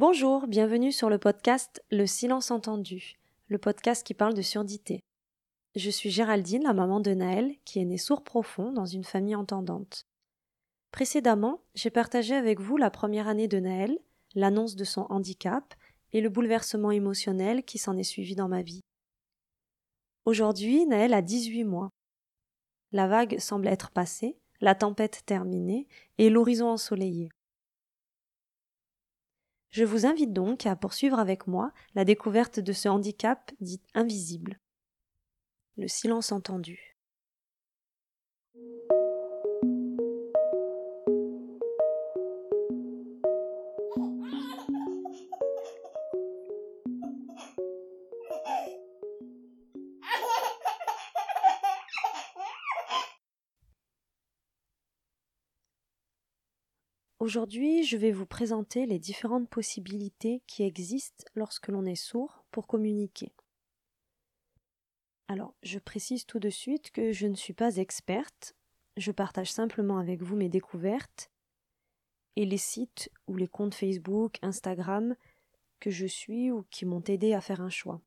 Bonjour, bienvenue sur le podcast Le silence entendu, le podcast qui parle de surdité. Je suis Géraldine, la maman de Naël, qui est née sourd profond dans une famille entendante. Précédemment, j'ai partagé avec vous la première année de Naël, l'annonce de son handicap et le bouleversement émotionnel qui s'en est suivi dans ma vie. Aujourd'hui, Naël a 18 mois. La vague semble être passée, la tempête terminée et l'horizon ensoleillé. Je vous invite donc à poursuivre avec moi la découverte de ce handicap dit invisible. Le silence entendu. Aujourd'hui, je vais vous présenter les différentes possibilités qui existent lorsque l'on est sourd pour communiquer. Alors, je précise tout de suite que je ne suis pas experte, je partage simplement avec vous mes découvertes et les sites ou les comptes Facebook, Instagram que je suis ou qui m'ont aidé à faire un choix.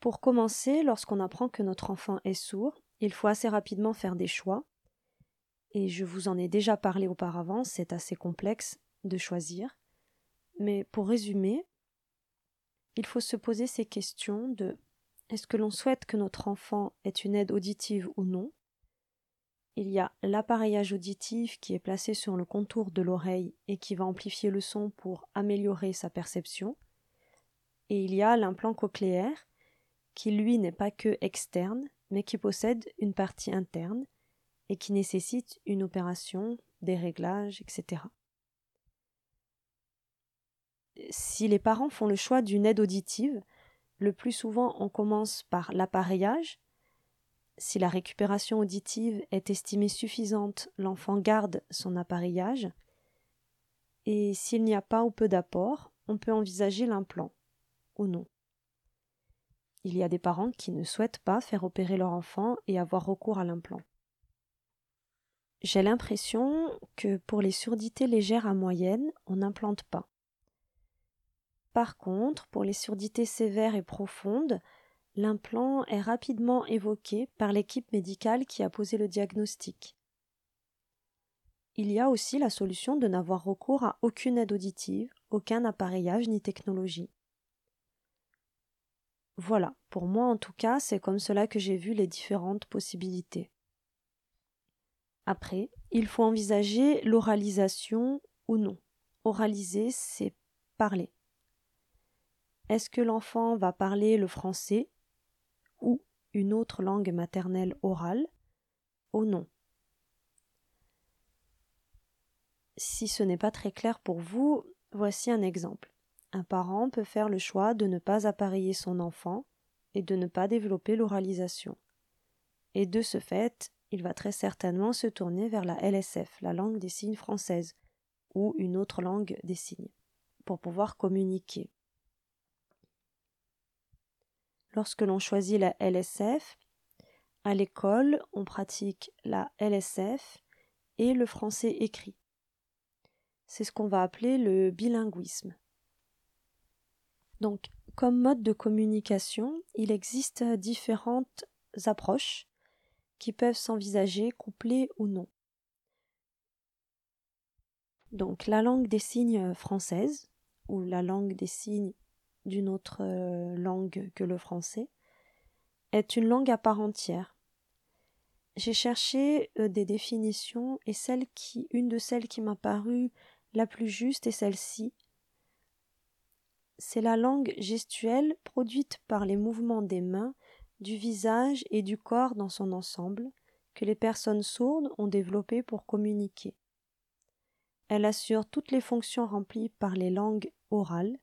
Pour commencer, lorsqu'on apprend que notre enfant est sourd, il faut assez rapidement faire des choix et je vous en ai déjà parlé auparavant, c'est assez complexe de choisir. Mais pour résumer, il faut se poser ces questions de est-ce que l'on souhaite que notre enfant ait une aide auditive ou non? Il y a l'appareillage auditif qui est placé sur le contour de l'oreille et qui va amplifier le son pour améliorer sa perception. Et il y a l'implant cochléaire qui lui n'est pas que externe, mais qui possède une partie interne et qui nécessite une opération, des réglages, etc. Si les parents font le choix d'une aide auditive, le plus souvent on commence par l'appareillage. Si la récupération auditive est estimée suffisante, l'enfant garde son appareillage. Et s'il n'y a pas ou peu d'apport, on peut envisager l'implant, ou non. Il y a des parents qui ne souhaitent pas faire opérer leur enfant et avoir recours à l'implant. J'ai l'impression que pour les surdités légères à moyennes, on n'implante pas. Par contre, pour les surdités sévères et profondes, l'implant est rapidement évoqué par l'équipe médicale qui a posé le diagnostic. Il y a aussi la solution de n'avoir recours à aucune aide auditive, aucun appareillage ni technologie. Voilà, pour moi en tout cas, c'est comme cela que j'ai vu les différentes possibilités. Après, il faut envisager l'oralisation ou non. Oraliser, c'est parler. Est-ce que l'enfant va parler le français ou une autre langue maternelle orale ou non? Si ce n'est pas très clair pour vous, voici un exemple. Un parent peut faire le choix de ne pas appareiller son enfant et de ne pas développer l'oralisation. Et de ce fait, il va très certainement se tourner vers la LSF, la langue des signes française, ou une autre langue des signes, pour pouvoir communiquer. Lorsque l'on choisit la LSF, à l'école, on pratique la LSF et le français écrit. C'est ce qu'on va appeler le bilinguisme. Donc, comme mode de communication, il existe différentes approches qui peuvent s'envisager couplées ou non. Donc la langue des signes française ou la langue des signes d'une autre euh, langue que le français est une langue à part entière. J'ai cherché euh, des définitions et celle qui une de celles qui m'a paru la plus juste est celle-ci. C'est la langue gestuelle produite par les mouvements des mains du visage et du corps dans son ensemble que les personnes sourdes ont développé pour communiquer. Elle assure toutes les fonctions remplies par les langues orales.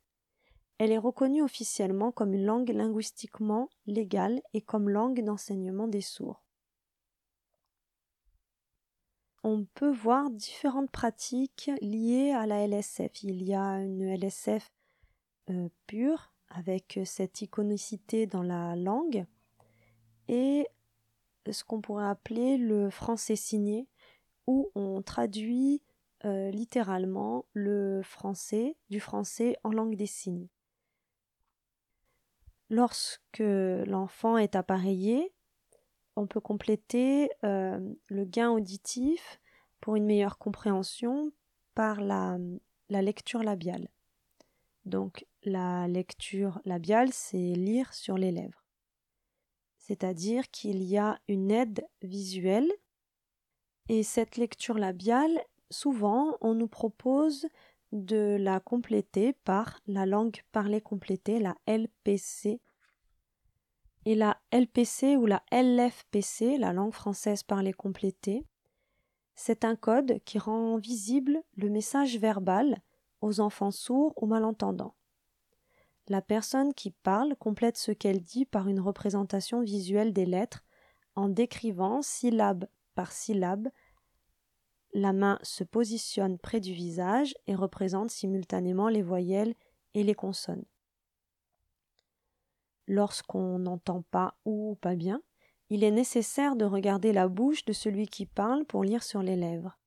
Elle est reconnue officiellement comme une langue linguistiquement légale et comme langue d'enseignement des sourds. On peut voir différentes pratiques liées à la LSF. Il y a une LSF euh, pure avec cette iconicité dans la langue et ce qu'on pourrait appeler le français signé, où on traduit euh, littéralement le français du français en langue des signes. Lorsque l'enfant est appareillé, on peut compléter euh, le gain auditif pour une meilleure compréhension par la, la lecture labiale. Donc la lecture labiale, c'est lire sur les lèvres. C'est-à-dire qu'il y a une aide visuelle et cette lecture labiale, souvent, on nous propose de la compléter par la langue parlée complétée, la LPC. Et la LPC ou la LFPC, la langue française parlée complétée, c'est un code qui rend visible le message verbal aux enfants sourds ou malentendants. La personne qui parle complète ce qu'elle dit par une représentation visuelle des lettres en décrivant syllabe par syllabe. La main se positionne près du visage et représente simultanément les voyelles et les consonnes. Lorsqu'on n'entend pas ou pas bien, il est nécessaire de regarder la bouche de celui qui parle pour lire sur les lèvres.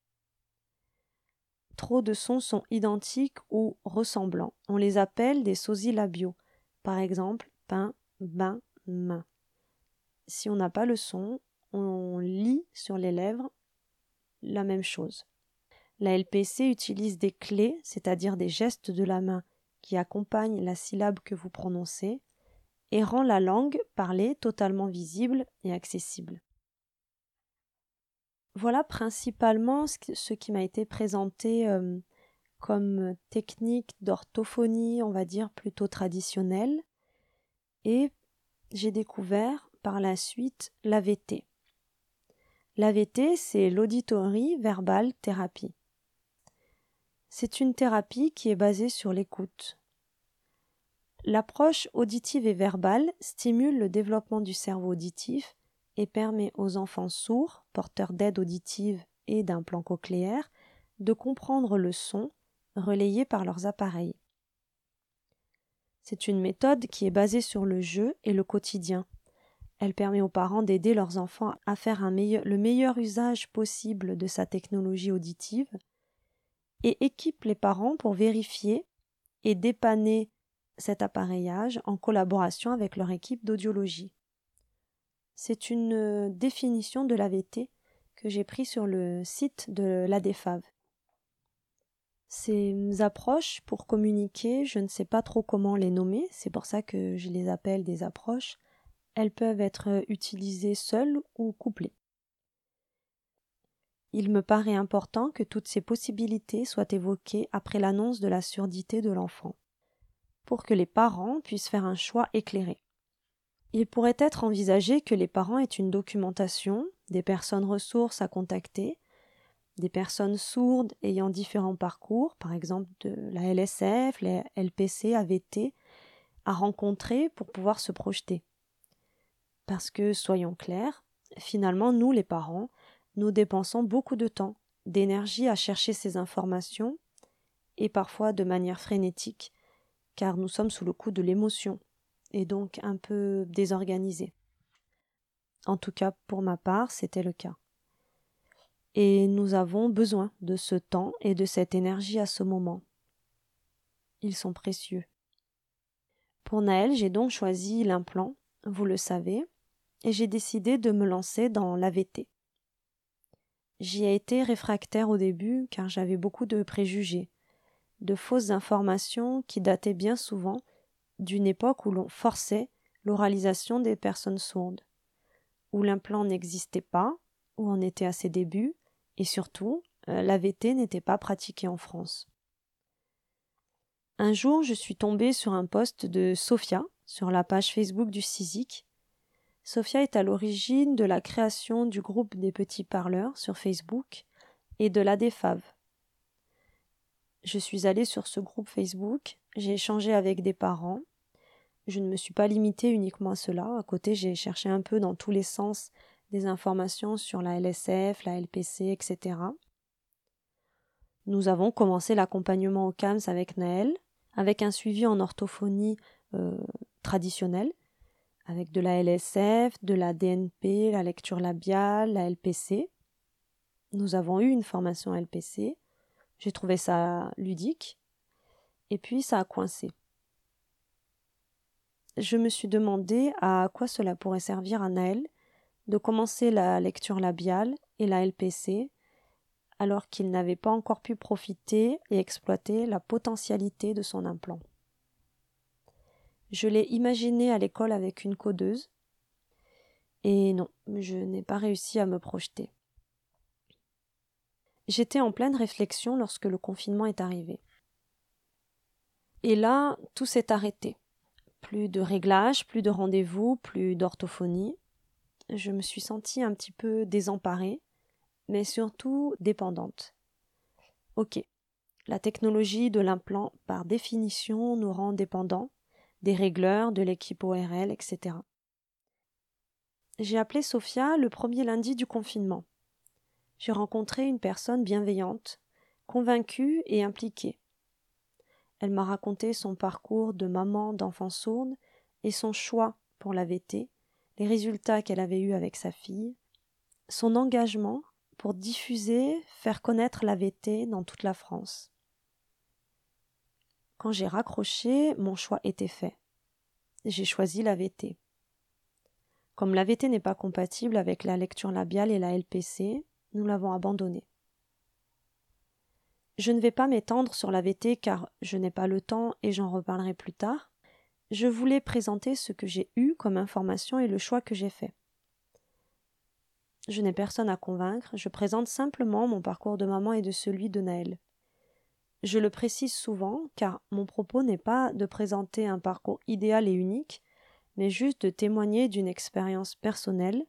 Trop de sons sont identiques ou ressemblants. On les appelle des sosies labiaux. Par exemple, pain, bain, main. Si on n'a pas le son, on lit sur les lèvres la même chose. La LPC utilise des clés, c'est-à-dire des gestes de la main qui accompagnent la syllabe que vous prononcez, et rend la langue parlée totalement visible et accessible. Voilà principalement ce qui m'a été présenté euh, comme technique d'orthophonie, on va dire plutôt traditionnelle, et j'ai découvert par la suite l'AVT. L'AVT, c'est l'auditory verbal thérapie. C'est une thérapie qui est basée sur l'écoute. L'approche auditive et verbale stimule le développement du cerveau auditif et permet aux enfants sourds, porteurs d'aide auditive et d'un plan cochléaire, de comprendre le son relayé par leurs appareils. C'est une méthode qui est basée sur le jeu et le quotidien. Elle permet aux parents d'aider leurs enfants à faire le meilleur usage possible de sa technologie auditive et équipe les parents pour vérifier et dépanner cet appareillage en collaboration avec leur équipe d'audiologie. C'est une euh, définition de l'AVT que j'ai pris sur le site de l'ADEFAV. Ces approches pour communiquer, je ne sais pas trop comment les nommer, c'est pour ça que je les appelle des approches. Elles peuvent être utilisées seules ou couplées. Il me paraît important que toutes ces possibilités soient évoquées après l'annonce de la surdité de l'enfant, pour que les parents puissent faire un choix éclairé. Il pourrait être envisagé que les parents aient une documentation des personnes ressources à contacter, des personnes sourdes ayant différents parcours, par exemple de la LSF, les LPC, AVT, à rencontrer pour pouvoir se projeter. Parce que, soyons clairs, finalement, nous, les parents, nous dépensons beaucoup de temps, d'énergie à chercher ces informations, et parfois de manière frénétique, car nous sommes sous le coup de l'émotion, et donc un peu désorganisé. En tout cas, pour ma part, c'était le cas. Et nous avons besoin de ce temps et de cette énergie à ce moment. Ils sont précieux. Pour Naël, j'ai donc choisi l'implant, vous le savez, et j'ai décidé de me lancer dans l'AVT. J'y ai été réfractaire au début car j'avais beaucoup de préjugés, de fausses informations qui dataient bien souvent d'une époque où l'on forçait l'oralisation des personnes sourdes, où l'implant n'existait pas, où on était à ses débuts, et surtout, euh, l'AVT n'était pas pratiqué en France. Un jour, je suis tombée sur un post de Sophia sur la page Facebook du CISIC. Sophia est à l'origine de la création du groupe des petits parleurs sur Facebook et de l'ADFAV. Je suis allée sur ce groupe Facebook, j'ai échangé avec des parents, je ne me suis pas limitée uniquement à cela. À côté, j'ai cherché un peu dans tous les sens des informations sur la LSF, la LPC, etc. Nous avons commencé l'accompagnement au CAMS avec Naël, avec un suivi en orthophonie euh, traditionnelle, avec de la LSF, de la DNP, la lecture labiale, la LPC. Nous avons eu une formation LPC, J'ai trouvé ça ludique. Et puis ça a coincé. Je me suis demandé à quoi cela pourrait servir à Naël de commencer la lecture labiale et la LPC alors qu'il n'avait pas encore pu profiter et exploiter la potentialité de son implant. Je l'ai imaginé à l'école avec une codeuse, et non, je n'ai pas réussi à me projeter. J'étais en pleine réflexion lorsque le confinement est arrivé. Et là, tout s'est arrêté. Plus de réglages, plus de rendez-vous, plus d'orthophonie. Je me suis sentie un petit peu désemparée, mais surtout dépendante. Ok, la technologie de l'implant, par définition, nous rend dépendants, des régleurs, de l'équipe ORL, etc. J'ai appelé Sophia le premier lundi du confinement. J'ai rencontré une personne bienveillante, convaincue et impliquée. Elle m'a raconté son parcours de maman d'enfant sourde et son choix pour la VT, les résultats qu'elle avait eus avec sa fille, son engagement pour diffuser, faire connaître la VT dans toute la France. Quand j'ai raccroché, mon choix était fait. J'ai choisi la VT. Comme la VT n'est pas compatible avec la lecture labiale et la LPC, nous l'avons abandonnée. Je ne vais pas m'étendre sur la VT car je n'ai pas le temps et j'en reparlerai plus tard. Je voulais présenter ce que j'ai eu comme information et le choix que j'ai fait. Je n'ai personne à convaincre, je présente simplement mon parcours de maman et de celui de Naël. Je le précise souvent car mon propos n'est pas de présenter un parcours idéal et unique, mais juste de témoigner d'une expérience personnelle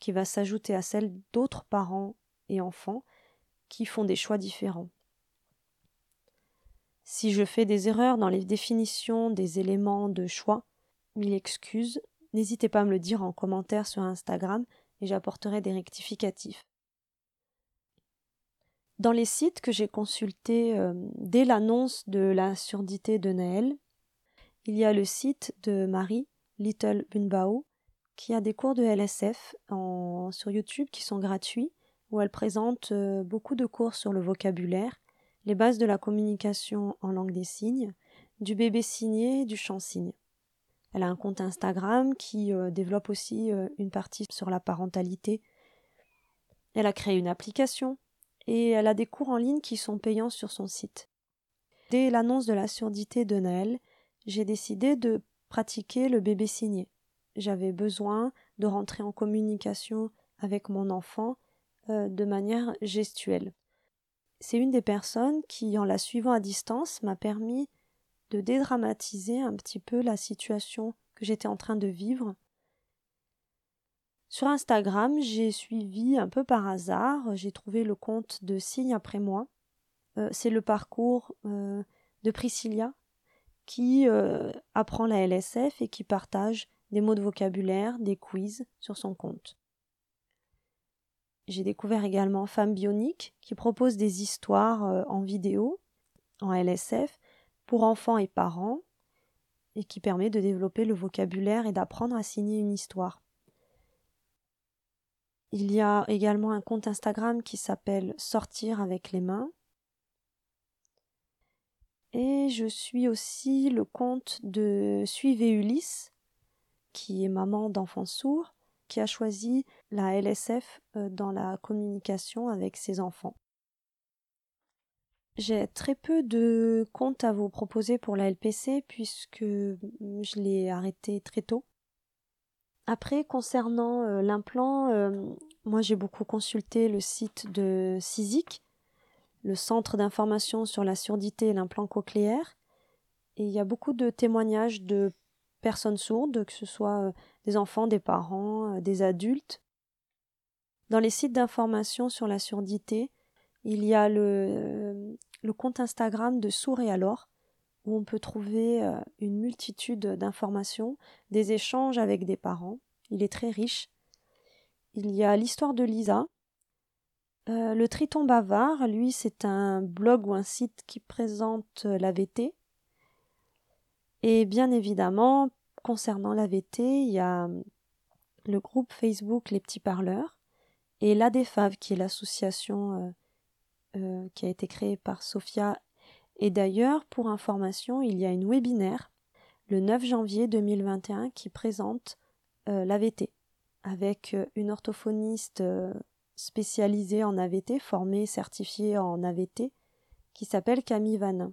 qui va s'ajouter à celle d'autres parents et enfants qui font des choix différents. Si je fais des erreurs dans les définitions des éléments de choix, mille excuses, n'hésitez pas à me le dire en commentaire sur Instagram et j'apporterai des rectificatifs. Dans les sites que j'ai consultés euh, dès l'annonce de la surdité de Naël, il y a le site de Marie, Little Bunbao, qui a des cours de LSF sur YouTube qui sont gratuits, où elle présente euh, beaucoup de cours sur le vocabulaire, les bases de la communication en langue des signes, du bébé signé, du chant signe. Elle a un compte Instagram qui euh, développe aussi une partie sur la parentalité. Elle a créé une application et elle a des cours en ligne qui sont payants sur son site. Dès l'annonce de la surdité de Naël, j'ai décidé de pratiquer le bébé signé. J'avais besoin de rentrer en communication avec mon enfant euh, de manière gestuelle. C'est une des personnes qui, en la suivant à distance, m'a permis de dédramatiser un petit peu la situation que j'étais en train de vivre sur Instagram, j'ai suivi un peu par hasard, j'ai trouvé le compte de Signe après moi. Euh, c'est le parcours euh, de Priscilla qui euh, apprend la LSF et qui partage des mots de vocabulaire, des quiz sur son compte. J'ai découvert également Femme Bionique qui propose des histoires en vidéo, en LSF, pour enfants et parents, et qui permet de développer le vocabulaire et d'apprendre à signer une histoire. Il y a également un compte Instagram qui s'appelle Sortir avec les mains. Et je suis aussi le compte de Suivez Ulysse, qui est maman d'enfants sourds, qui a choisi la LSF euh, dans la communication avec ses enfants. J'ai très peu de comptes à vous proposer pour la LPC puisque je l'ai arrêté très tôt. Après, concernant euh, l'implant, euh, moi j'ai beaucoup consulté le site de CISIC, le Centre d'information sur la surdité et l'implant cochléaire, et il y a beaucoup de témoignages de personnes sourdes, que ce soit des enfants, des parents, des adultes. Dans les sites d'information sur la surdité, il y a le, le compte Instagram de Sourd et alors, où on peut trouver euh, une multitude d'informations, des échanges avec des parents. Il est très riche. Il y a l'histoire de Lisa. Euh, le Triton bavard, lui, c'est un blog ou un site qui présente euh, la VT. Et bien évidemment, concernant la VT, il y a le groupe Facebook Les Petits Parleurs et l'ADFAV, qui est l'association euh, qui a été créé par Sophia. Et d'ailleurs, pour information, il y a une webinaire le 9 janvier 2021 qui présente euh, l'AVT avec euh, une orthophoniste spécialisée en AVT, formée, certifiée en AVT, qui s'appelle Camille Vanin.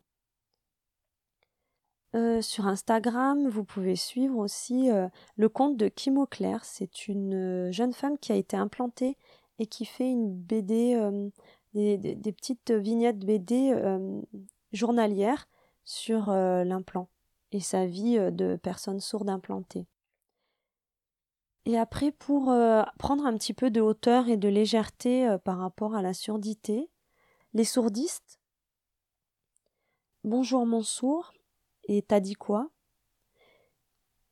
Sur Instagram, vous pouvez suivre aussi le compte de Kim Auclair. C'est une jeune femme qui a été implantée et qui fait une BD, euh, des, petites vignettes BD euh, journalières sur euh, l'implant et sa vie de personne sourde implantée. Et après, pour prendre un petit peu de hauteur et de légèreté par rapport à la surdité, les sourdistes, Bonjour mon sourd, et t'as dit quoi?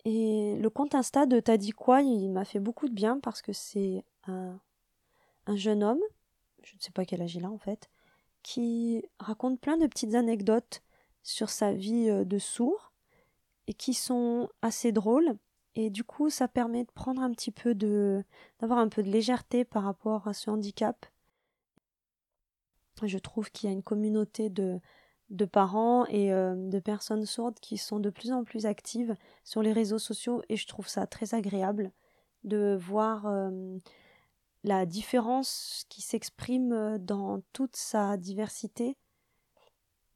Et le compte Insta de T'as dit quoi, il m'a fait beaucoup de bien parce que c'est un, un jeune homme, je ne sais pas quel âge il a en fait, qui raconte plein de petites anecdotes sur sa vie euh, de sourd et qui sont assez drôles. Et du coup, ça permet de prendre un petit peu de. d'avoir un peu de légèreté par rapport à ce handicap. Je trouve qu'il y a une communauté de, de parents et euh, de personnes sourdes qui sont de plus en plus actives sur les réseaux sociaux et je trouve ça très agréable de voir euh, la différence qui s'exprime euh, dans toute sa diversité.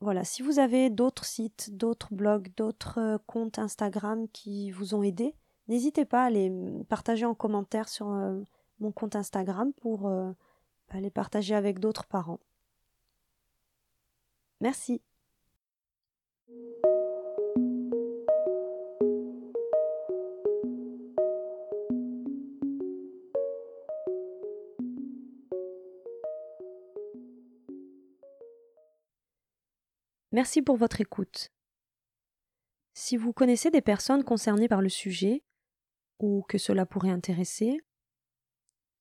Voilà, si vous avez d'autres sites, d'autres blogs, d'autres comptes Instagram qui vous ont aidé, n'hésitez pas à les partager en commentaire sur mon compte Instagram pour bah, les partager avec d'autres parents. Merci. Merci pour votre écoute. Si vous connaissez des personnes concernées par le sujet, ou que cela pourrait intéresser,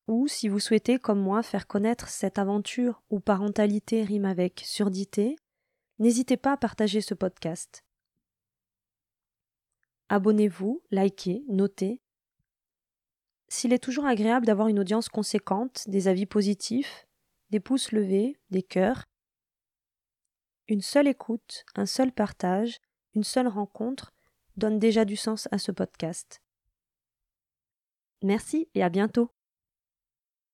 ou si vous souhaitez, comme moi, faire connaître cette aventure où parentalité rime avec surdité, n'hésitez pas à partager ce podcast. Abonnez-vous, likez, notez. S'il est toujours agréable d'avoir une audience conséquente, des avis positifs, des pouces levés, des cœurs, une seule écoute, un seul partage, une seule rencontre donne déjà du sens à ce podcast. Merci et à bientôt.